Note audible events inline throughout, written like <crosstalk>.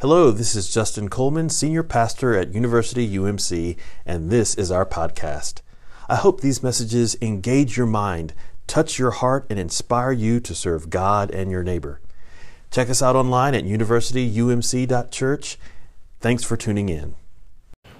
Hello, this is Justin Coleman, Senior Pastor at University UMC, and this is our podcast. I hope these messages engage your mind, touch your heart, and inspire you to serve God and your neighbor. Check us out online at universityumc.church. Thanks for tuning in.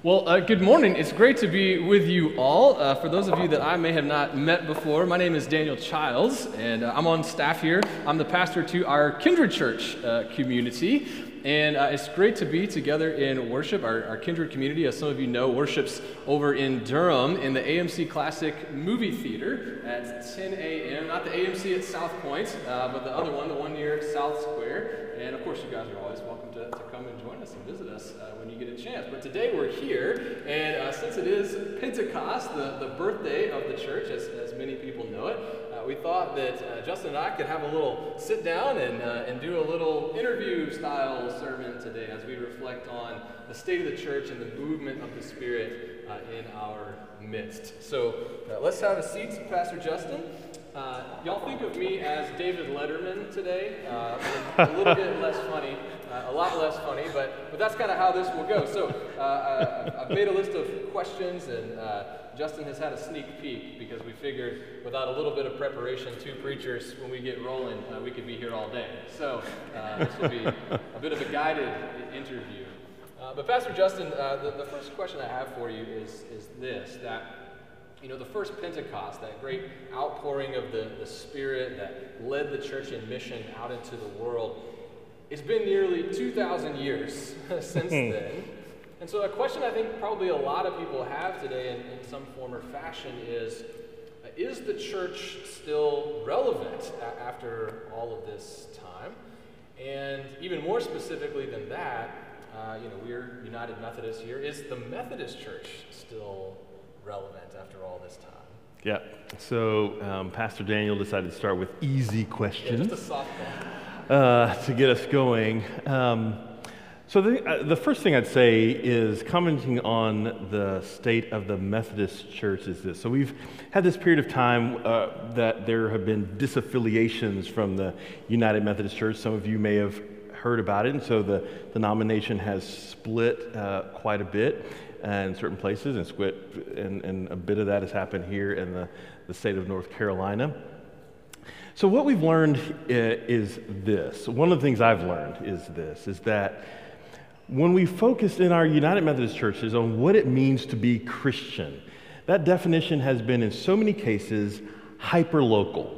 Well, uh, good morning. It's great to be with you all. Uh, for those of you that I may have not met before, my name is Daniel Childs, and uh, I'm on staff here. I'm the pastor to our Kindred Church uh, community. And uh, it's great to be together in worship. Our, our, Kindred community, as some of you know, worships over in Durham in the AMC Classic Movie Theater at 10 a.m. Not the AMC at South Point, uh, but the other one, the one near South Square. And of course, you guys are always welcome to, to come and join us and visit us uh, when you get a chance. But today we're here, and uh, since it is Pentecost, the, the birthday of the church, as, as many people know it, uh, we thought that uh, Justin and I could have a little sit down and, uh, and do a little interview style sermon today as we reflect on the state of the church and the movement of the Spirit uh, in our midst. So uh, let's have a seat, Pastor Justin. Uh, y'all think of me as David Letterman today, a little bit <laughs> less funny. Uh, a lot less funny, but, but that's kind of how this will go. So uh, I've made a list of questions, and uh, Justin has had a sneak peek because we figured without a little bit of preparation, two preachers, when we get rolling, uh, we could be here all day. So uh, this will be a bit of a guided interview. Uh, but Pastor Justin, the, the first question I have for you is, is this, that you know, the first Pentecost, that great outpouring of the, the Spirit that led the church in mission out into the world, it's been nearly 2,000 years <laughs> since hmm. then. And so, a question I think probably a lot of people have today in, in some form or fashion is uh, Is the church still relevant a- after all of this time? And even more specifically than that, uh, you know, we're United Methodist here. Is the Methodist Church still relevant after all this time? Yeah. So um, Pastor Daniel decided to start with easy questions. Yeah, just a softball uh, to get us going. Um, so, the, uh, the first thing I'd say is commenting on the state of the Methodist Church is this. So, we've had this period of time uh, that there have been disaffiliations from the United Methodist Church. Some of you may have heard about it, and so the denomination has split uh, quite a bit in certain places, and, and, and a bit of that has happened here in the, the state of North Carolina. So, what we've learned is this. One of the things I've learned is this is that when we focus in our United Methodist churches on what it means to be Christian, that definition has been in so many cases hyper local.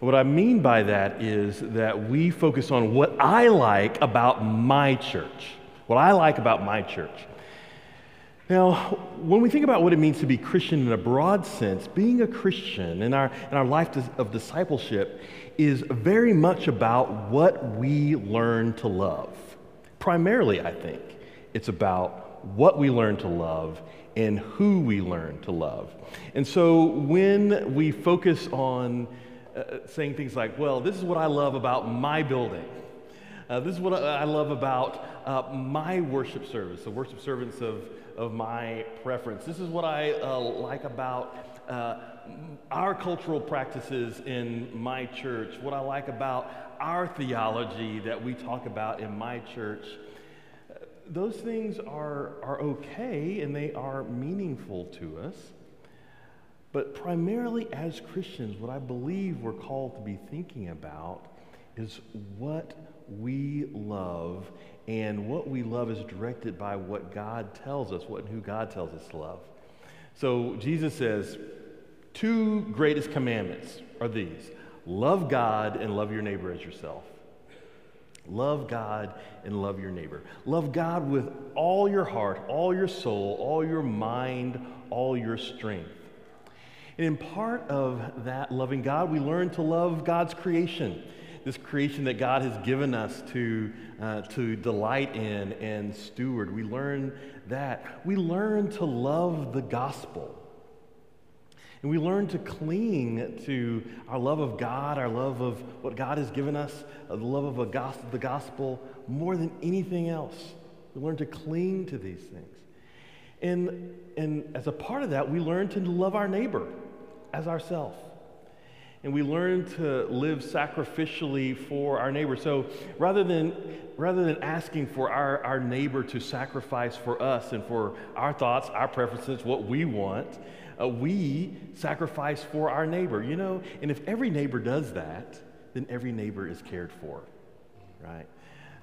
What I mean by that is that we focus on what I like about my church, what I like about my church. Now, when we think about what it means to be Christian in a broad sense, being a Christian in our, in our life of discipleship is very much about what we learn to love. Primarily, I think, it's about what we learn to love and who we learn to love. And so when we focus on uh, saying things like, well, this is what I love about my building, uh, this is what I love about uh, my worship service, the worship service of of my preference. This is what I uh, like about uh, our cultural practices in my church, what I like about our theology that we talk about in my church. Those things are, are okay and they are meaningful to us. But primarily as Christians, what I believe we're called to be thinking about is what we love and what we love is directed by what God tells us, what and who God tells us to love. So Jesus says, two greatest commandments are these love God and love your neighbor as yourself. Love God and love your neighbor. Love God with all your heart, all your soul, all your mind, all your strength. And in part of that loving God, we learn to love God's creation this creation that God has given us to, uh, to delight in and steward. We learn that. We learn to love the gospel. And we learn to cling to our love of God, our love of what God has given us, uh, the love of gospel, the gospel more than anything else. We learn to cling to these things. And, and as a part of that, we learn to love our neighbor as ourselves. and we learn to live sacrificially for our neighbor. So rather than, rather than asking for our, our neighbor to sacrifice for us and for our thoughts, our preferences, what we want, uh, we sacrifice for our neighbor. You know, and if every neighbor does that, then every neighbor is cared for, right?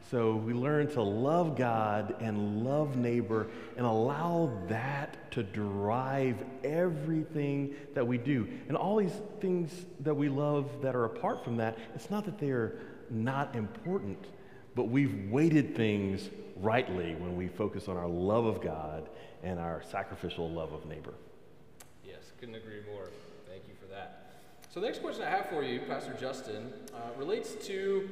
So we learn to love God and love neighbor and allow that to drive everything that we do. And all these things that we love that are apart from that, it's not that they are not important, but we've weighted things rightly when we focus on our love of God and our sacrificial love of neighbor. Couldn't agree more. Thank you for that. So, the next question I have for you, Pastor Justin, uh, relates to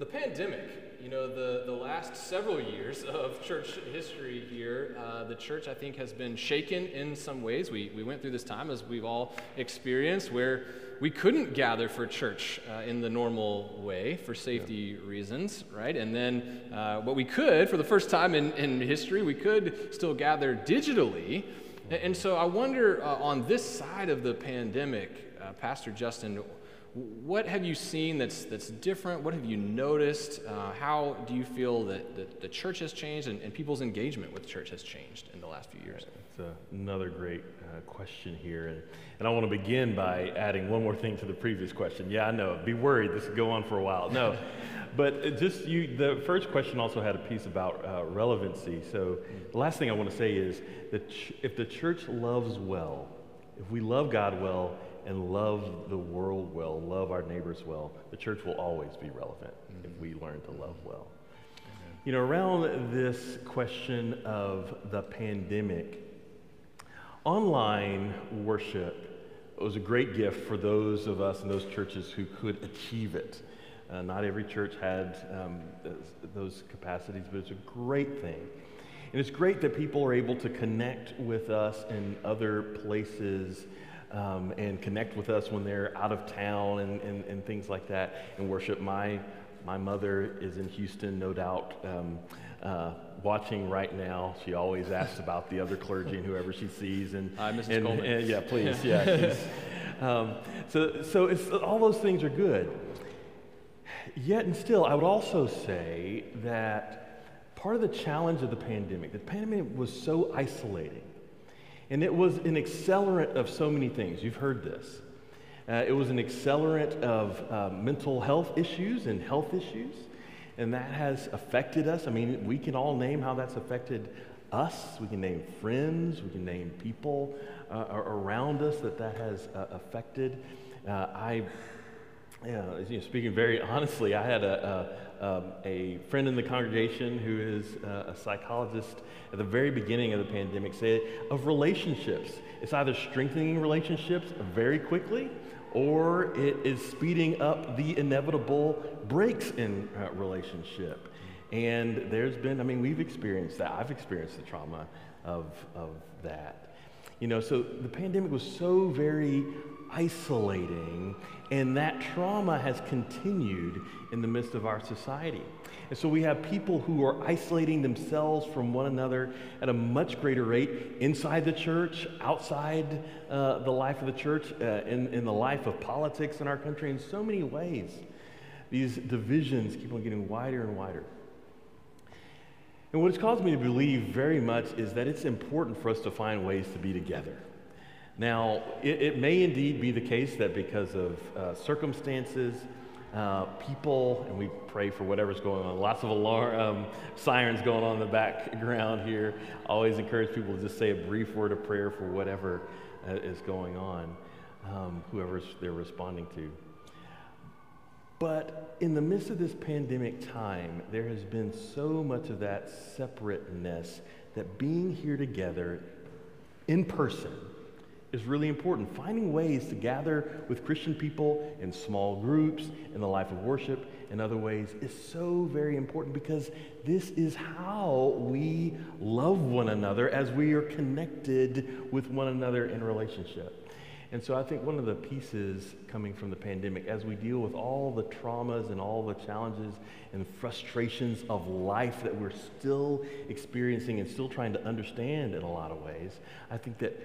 the pandemic you know, the, the last several years <laughs> of church history here, uh, the church, I think, has been shaken in some ways. We, we went through this time, as we've all experienced, where we couldn't gather for church uh, in the normal way for safety yeah. reasons, right? And then uh, what we could, for the first time in, in history, we could still gather digitally. And, so I wonder uh, on this side of the pandemic, uh, Pastor Justin, what have you seen that's, that's different? What have you noticed? Uh, how do you feel that, that the church has changed and, and, people's engagement with church has changed in the last few years? It's another great uh, question here. And, and I want to begin by adding one more thing to the previous question. Yeah, I know. Be worried. This will go on for a while. No. <laughs> but just you, the first question also had a piece about uh, relevancy. So the last thing I want to say is that ch- if the church loves well, if we love God well, and love the world well, love our neighbors well, the church will always be relevant mm-hmm. if we learn to love well. Mm-hmm. You know, around this question of the pandemic, online worship was a great gift for those of us in those churches who could achieve it. Uh, not every church had um, those capacities, but it's a great thing. And it's great that people are able to connect with us in other places um, and connect with us when they're out of town and, and, and, things like that and worship. My, my mother is in Houston, no doubt, um, uh, watching right now. She always asks <laughs> about the other clergy and whoever she sees. And, Hi, Mrs. And, Coleman. And, yeah, please. <laughs> Yeah. um, so so it's, all those things are good. Yet and still, I would also say that part of the challenge of the pandemic, the pandemic was so isolating and it was an accelerant of so many things. You've heard this. Uh, it was an accelerant of uh, mental health issues and health issues, and that has affected us. I mean, we can all name how that's affected us. We can name friends. We can name people uh, around us that that has uh, affected. Uh, I you know, speaking very honestly, I had a, a, um, a friend in the congregation who is a psychologist at the very beginning of the pandemic said of relationships. It's either strengthening relationships very quickly or it is speeding up the inevitable breaks in uh, relationship. And there's been, I mean, we've experienced that. I've experienced the trauma of, of that. You know, so the pandemic was so very isolating, and that trauma has continued in the midst of our society. And so we have people who are isolating themselves from one another at a much greater rate inside the church, outside uh, the life of the church, uh, in, in the life of politics in our country, in so many ways. These divisions keep on getting wider and wider. And what has caused me to believe very much is that it's important for us to find ways to be together. Now, it, it may indeed be the case that because of uh, circumstances, uh, people, and we pray for whatever's going on. Lots of alarm um, sirens going on in the background here. Always encourage people to just say a brief word of prayer for whatever uh, is going on, um, whoever they're responding to. But in the midst of this pandemic time, there has been so much of that separateness that being here together in person is really important. Finding ways to gather with Christian people in small groups, in the life of worship, in other ways is so very important because this is how we love one another as we are connected with one another in relationship. And so I think one of the pieces coming from the pandemic, as we deal with all the traumas and all the challenges and frustrations of life that we're still experiencing and still trying to understand in a lot of ways, I think that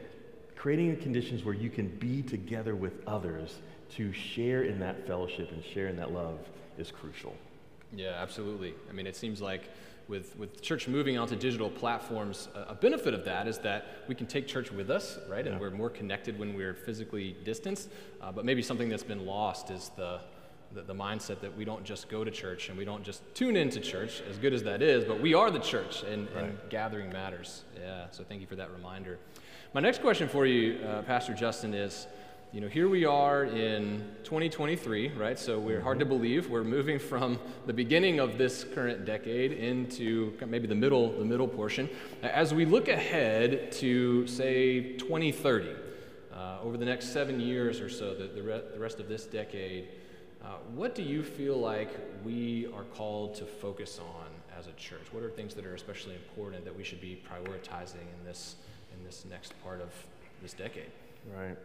creating the conditions where you can be together with others to share in that fellowship and share in that love is crucial. Yeah, absolutely. I mean, it seems like with, with church moving onto digital platforms, a, a benefit of that is that we can take church with us, right? And Yeah. we're more connected when we're physically distanced. Uh, but maybe something that's been lost is the, the, the mindset that we don't just go to church and we don't just tune into church, as good as that is, but we are the church and, and gathering matters. Yeah, so thank you for that reminder. My next question for you, uh, Pastor Justin, is you know, here we are in 2023, right? So we're hard to believe. We're moving from the beginning of this current decade into maybe the middle, the middle portion. As we look ahead to, say, 2030, uh, over the next seven years or so, the, the, re- the rest of this decade, uh, what do you feel like we are called to focus on as a church? What are things that are especially important that we should be prioritizing in this, in this next part of this decade? Right.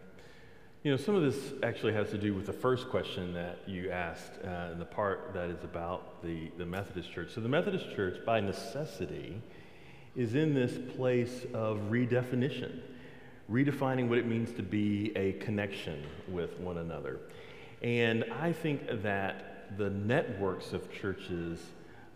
You know, some of this actually has to do with the first question that you asked, uh, and the part that is about the, the Methodist Church. So, the Methodist Church, by necessity, is in this place of redefinition, redefining what it means to be a connection with one another. And I think that the networks of churches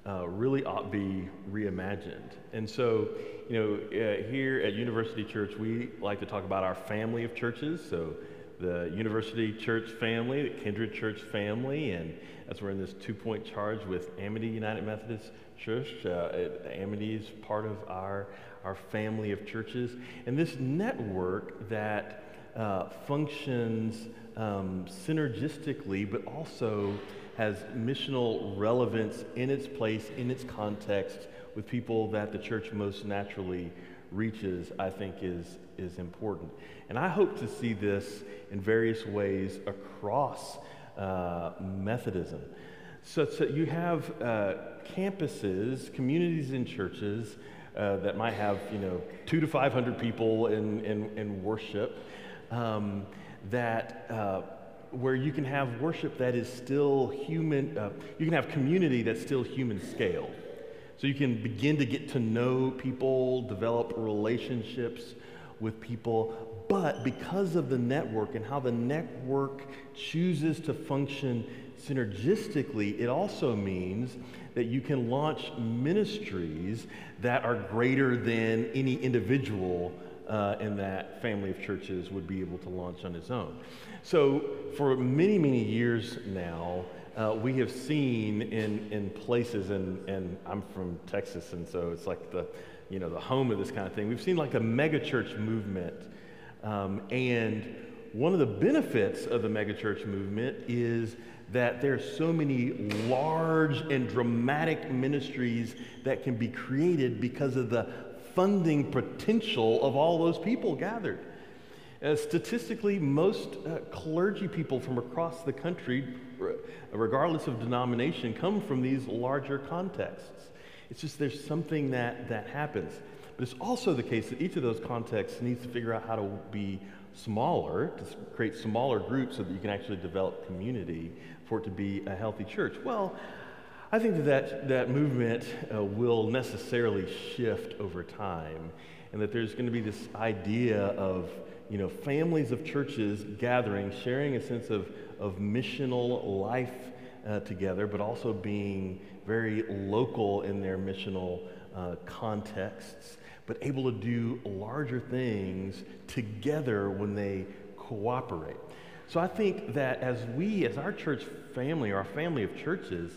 uh, really ought to be reimagined. And so, you know, uh, here at University Church, we like to talk about our family of churches. So, the University Church family, the Kindred Church family, and as we're in this two point charge with Amity United Methodist Church, uh, Amity is part of our, our family of churches. And this network that uh, functions um, synergistically, but also has missional relevance in its place, in its context, with people that the church most naturally reaches, I think is, is important. And I hope to see this in various ways across uh, Methodism. Such that you have uh, campuses, communities and churches uh, that might have, you know, two to 500 people in, in, in worship, um, that uh, where you can have worship that is still human, uh, you can have community that's still human scale. So you can begin to get to know people, develop relationships with people. But because of the network and how the network chooses to function synergistically, it also means that you can launch ministries that are greater than any individual uh, in that family of churches would be able to launch on its own. So, for many, many years now, uh, we have seen in, in places, and, and I'm from Texas, and so it's like the, you know, the home of this kind of thing. We've seen like a megachurch movement. Um, and one of the benefits of the megachurch movement is that there's so many large and dramatic ministries that can be created because of the funding potential of all those people gathered. Uh, statistically, most uh, clergy people from across the country, regardless of denomination, come from these larger contexts. It's just there's something that, that happens. But it's also the case that each of those contexts needs to figure out how to be smaller, to create smaller groups so that you can actually develop community for it to be a healthy church. Well, I think that that, that movement uh, will necessarily shift over time, and that there's going to be this idea of you know families of churches gathering, sharing a sense of, of missional life uh, together, but also being very local in their missional uh, contexts, but able to do larger things together when they cooperate. So I think that as we, as our church family, our family of churches,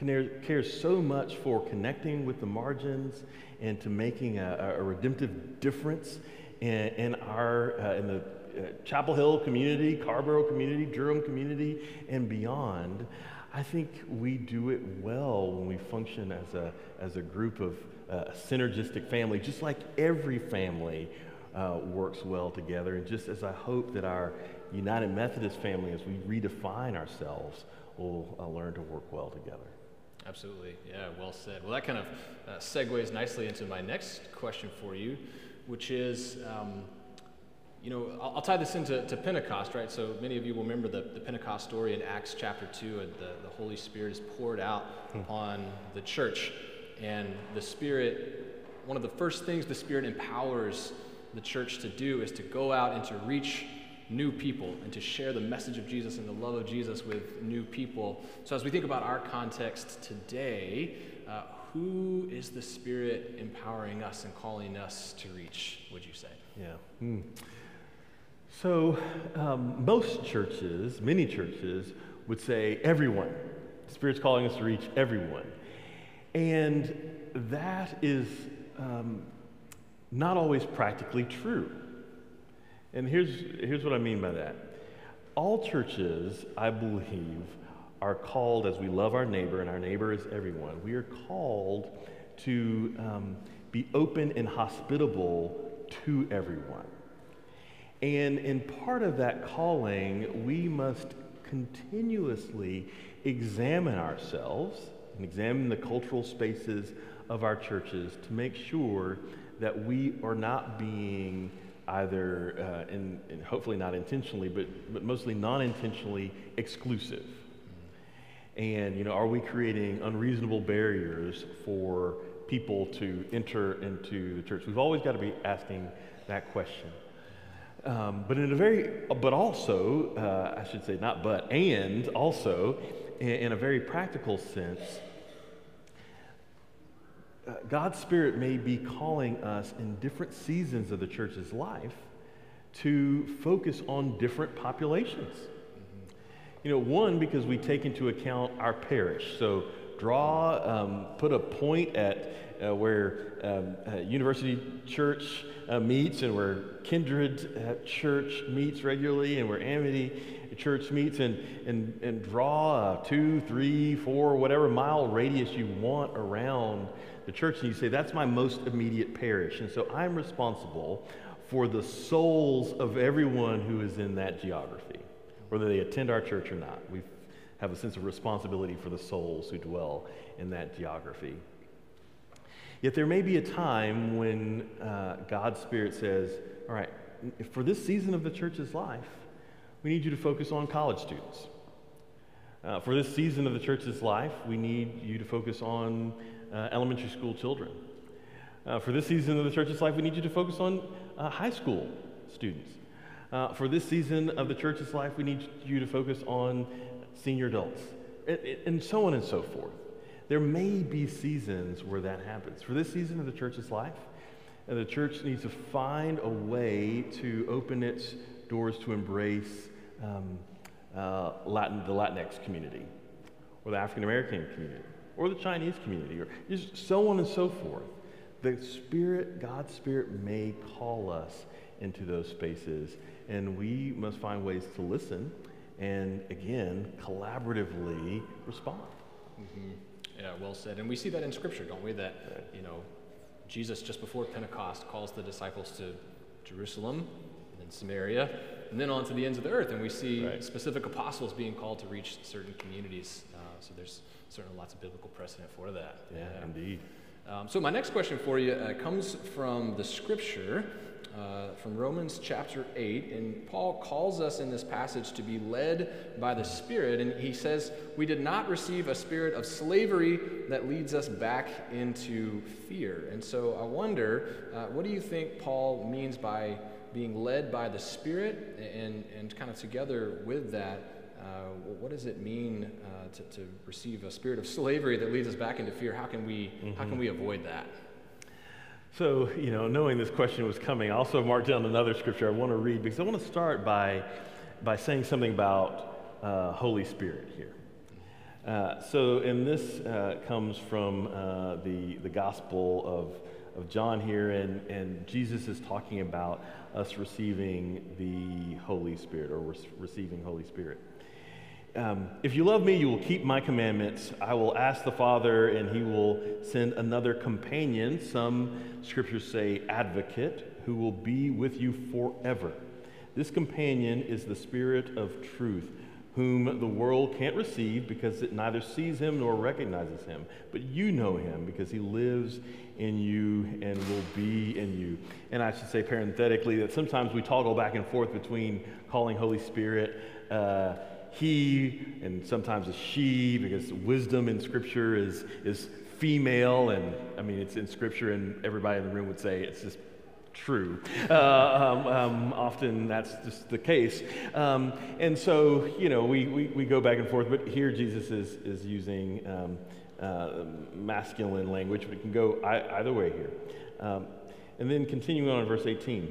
cares so much for connecting with the margins and to making a, a redemptive difference in, in our uh, in the uh, Chapel Hill community, Carrboro community, Durham community, and beyond. I think we do it well when we function as a as a group of uh, synergistic family, just like every family uh, works well together. And just as I hope that our United Methodist family, as we redefine ourselves, will uh, learn to work well together. Absolutely. Yeah, well said. Well, that kind of uh, segues nicely into my next question for you, which is um, you know, I'll, I'll tie this into to Pentecost, right? So many of you will remember the, the Pentecost story in Acts chapter 2, and the, the Holy Spirit is poured out upon the church. And the Spirit, one of the first things the Spirit empowers the church to do is to go out and to reach new people and to share the message of Jesus and the love of Jesus with new people. So, as we think about our context today, uh, who is the Spirit empowering us and calling us to reach, would you say? Yeah. Hmm. So, um, most churches, many churches, would say everyone. The Spirit's calling us to reach everyone. And that is um, not always practically true. And here's, here's what I mean by that. All churches, I believe, are called, as we love our neighbor, and our neighbor is everyone, we are called to um, be open and hospitable to everyone. And in part of that calling, we must continuously examine ourselves and examine the cultural spaces of our churches to make sure that we are not being either, uh, in, in hopefully not intentionally, but, but mostly non intentionally exclusive. And, you know, are we creating unreasonable barriers for people to enter into the church? We've always got to be asking that question. Um, but in a very, but also, uh, I should say not but, and also, in, in a very practical sense, God's Spirit may be calling us in different seasons of the church's life to focus on different populations. You know, one, because we take into account our parish. So draw, um, put a point at uh, where um, uh, University Church uh, meets and where Kindred uh, Church meets regularly and where Amity Church meets and, and, and draw a two, three, four, whatever mile radius you want around the church. And you say, that's my most immediate parish. And so I'm responsible for the souls of everyone who is in that geography, whether they attend our church or not. We have a sense of responsibility for the souls who dwell in that geography. Yet there may be a time when uh, God's Spirit says, All right, for this season of the church's life, we need you to focus on college students. Uh, for this season of the church's life, we need you to focus on uh, elementary school children. Uh, for this season of the church's life, we need you to focus on uh, high school students. Uh, for this season of the church's life, we need you to focus on senior adults, and, so on and so forth. There may be seasons where that happens. For this season of the church's life, and the church needs to find a way to open its doors to embrace um, uh, Latin, the Latinx community, or the African American community, or the Chinese community, or just so on and so forth. The Spirit, God's Spirit, may call us into those spaces, and we must find ways to listen and, again, collaboratively respond. Mm-hmm. Yeah, well said. And we see that in Scripture, don't we? That, you know, Jesus, just before Pentecost, calls the disciples to Jerusalem, and then Samaria, and then on to the ends of the earth. And we see right. specific apostles being called to reach certain communities. So there's certainly lots of biblical precedent for that. Yeah, yeah. indeed. Um, so my next question for you uh, comes from the Scripture uh, from Romans chapter 8. And Paul calls us in this passage to be led by the Spirit. And he says, We did not receive a spirit of slavery that leads us back into fear. And so I wonder, uh, what do you think Paul means by being led by the Spirit? And, and kind of together with that, uh, what does it mean uh, to, to, receive a spirit of slavery that leads us back into fear? How can we, mm-hmm. how can we avoid that? So, you know, knowing this question was coming, I also marked down another scripture I want to read because I want to start by, by saying something about uh, Holy Spirit here. Uh, so, and this uh, comes from uh, the, the Gospel of, of John here, and, and Jesus is talking about us receiving the Holy Spirit or re- receiving Holy Spirit. Um, if you love me, you will keep my commandments. I will ask the Father, and he will send another companion, some scriptures say advocate, who will be with you forever. This companion is the Spirit of truth, whom the world can't receive because it neither sees him nor recognizes him. But you know him because he lives in you and will be in you. And I should say parenthetically that sometimes we toggle back and forth between calling Holy Spirit. Uh, he and sometimes a she because wisdom in Scripture is, is female. And I mean, it's in Scripture, and everybody in the room would say it's just true. Uh, um, um, often that's just the case. Um, and so, you know, we, we, we, go back and forth, but here Jesus is, is using um, uh, masculine language. But it can go either way here. Um, and then continuing on in verse 18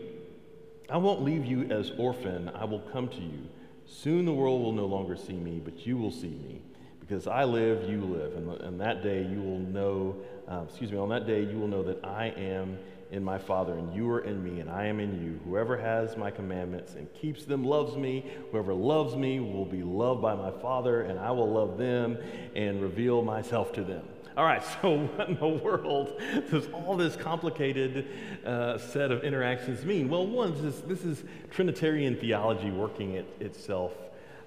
I won't leave you as orphan, I will come to you. Soon the world will no longer see me, but you will see me. Because I live, you live. And, and that day you will know, uh, excuse me, on that day you will know that I am in my Father, and you are in me, and I am in you. Whoever has my commandments and keeps them loves me. Whoever loves me will be loved by my Father, and I will love them and reveal myself to them. All right, <laughs> so what in the world does all this complicated uh, set of interactions mean? Well, one, this is, this is Trinitarian theology working it, itself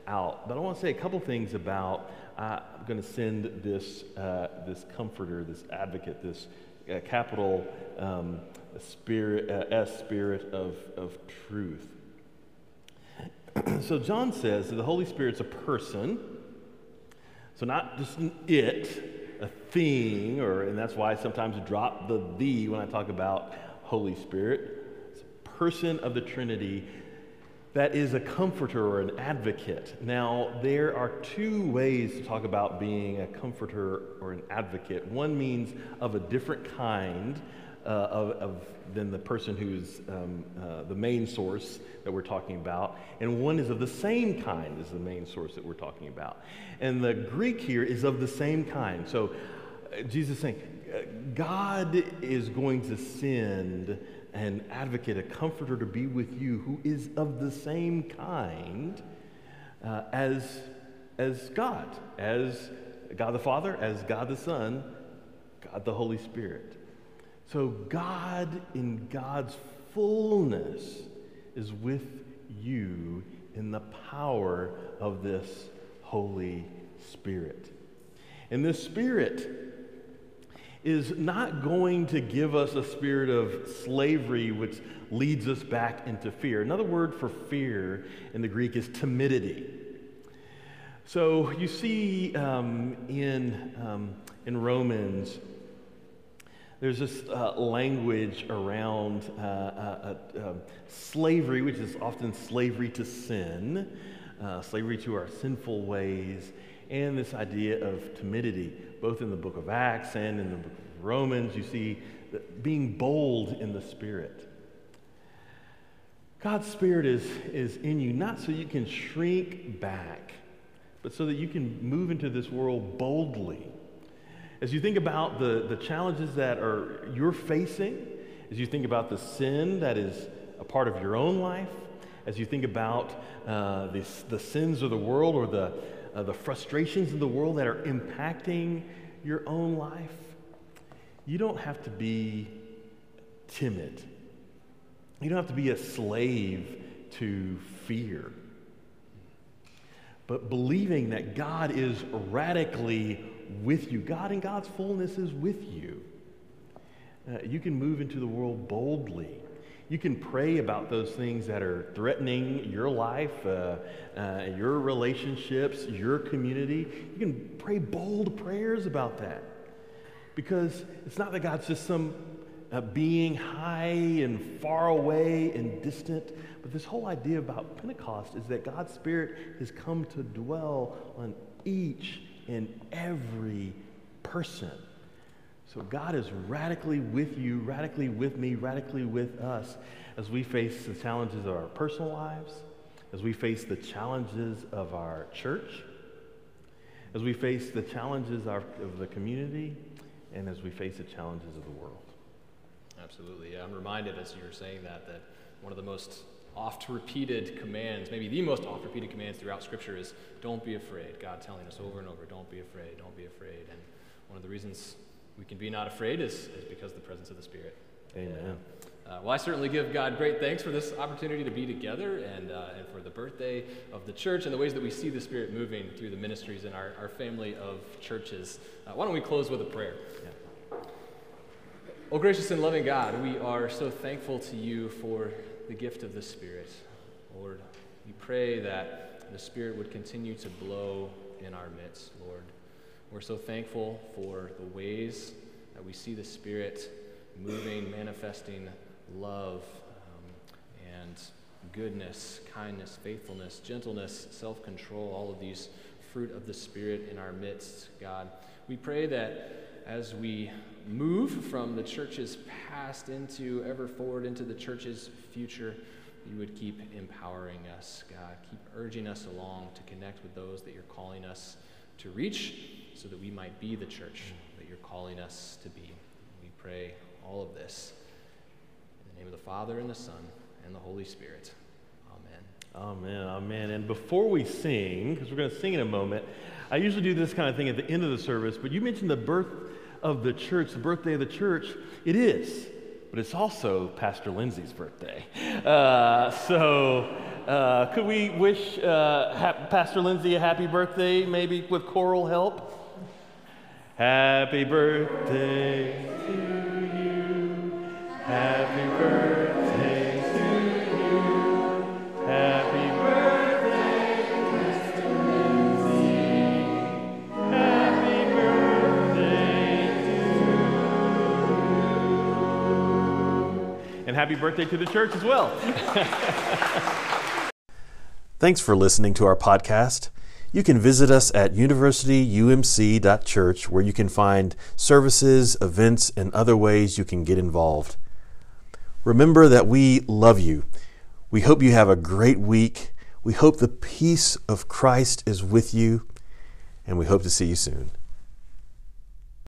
out. But I want to say a couple things about uh, I'm going to send this, uh, this comforter, this advocate, this uh, capital um, spirit, uh, S spirit of, of truth. <clears throat> so John says that the Holy Spirit's a person, so not just an it, a thing, or and that's why I sometimes drop the the when I talk about Holy Spirit. It's a person of the Trinity that is a comforter or an advocate. Now, there are two ways to talk about being a comforter or an advocate. One means of a different kind uh, of, of, than the person who's um, uh, the main source that we're talking about, and one is of the same kind as the main source that we're talking about. And the Greek here is of the same kind. So, uh, Jesus saying, uh, God is going to send an advocate, a comforter to be with you who is of the same kind uh, as, as God, as God the Father, as God the Son, God the Holy Spirit. So God, in God's fullness, is with you in the power of this Holy Spirit. And this Spirit is not going to give us a spirit of slavery which leads us back into fear. Another word for fear in the Greek is timidity. So you see um, in, um, in Romans, there's this uh, language around uh, uh, uh um, slavery, which is often slavery to sin, uh, slavery to our sinful ways, and this idea of timidity both in the book of Acts and in the book of Romans, you see being bold in the Spirit. God's Spirit is, is in you, not so you can shrink back, but so that you can move into this world boldly. As you think about the, the challenges that are you're facing, as you think about the sin that is a part of your own life, as you think about uh, the, the sins of the world or the, uh, the frustrations in the world that are impacting your own life, you don't have to be timid. You don't have to be a slave to fear. But believing that God is radically with you, God in God's fullness is with you, uh, you can move into the world boldly you can pray about those things that are threatening your life, uh, uh, your relationships, your community. You can pray bold prayers about that. Because it's not that God's just some uh, being high and far away and distant, but this whole idea about Pentecost is that God's Spirit has come to dwell on each and every person. So God is radically with you, radically with me, radically with us as we face the challenges of our personal lives, as we face the challenges of our church, as we face the challenges of the community, and as we face the challenges of the world. Absolutely. I'm reminded as you were saying that that one of the most oft repeated commands, maybe the most oft repeated commands throughout Scripture is don't be afraid. God telling us over and over, don't be afraid, don't be afraid. And one of the reasons we can be not afraid is, is because of the presence of the Spirit. Amen. Uh, well, I certainly give God great thanks for this opportunity to be together and, uh, and for the birthday of the church and the ways that we see the Spirit moving through the ministries in our, our family of churches. Uh, why don't we close with a prayer? Yeah. Oh, gracious and loving God, we are so thankful to you for the gift of the Spirit. Lord, we pray that the Spirit would continue to blow in our midst, Lord. We're so thankful for the ways that we see the Spirit moving, manifesting love um, and goodness, kindness, faithfulness, gentleness, self control, all of these fruit of the Spirit in our midst, God. We pray that as we move from the church's past into ever forward into the church's future, you would keep empowering us, God. Keep urging us along to connect with those that you're calling us to reach so that we might be the church that you're calling us to be. We pray all of this in the name of the Father, and the Son, and the Holy Spirit. Amen. Amen, amen. And before we sing, because we're going to sing in a moment, I usually do this kind of thing at the end of the service, but you mentioned the birth of the church, the birthday of the church. It is, but it's also Pastor Lindsay's birthday. Uh, so, uh, could we wish uh, ha- Pastor Lindsay a happy birthday, maybe with choral help? Happy birthday to you. Happy birthday And happy birthday to the church as well. <laughs> Thanks for listening to our podcast. You can visit us at universityumc.church where you can find services, events, and other ways you can get involved. Remember that we love you. We hope you have a great week. We hope the peace of Christ is with you, and we hope to see you soon.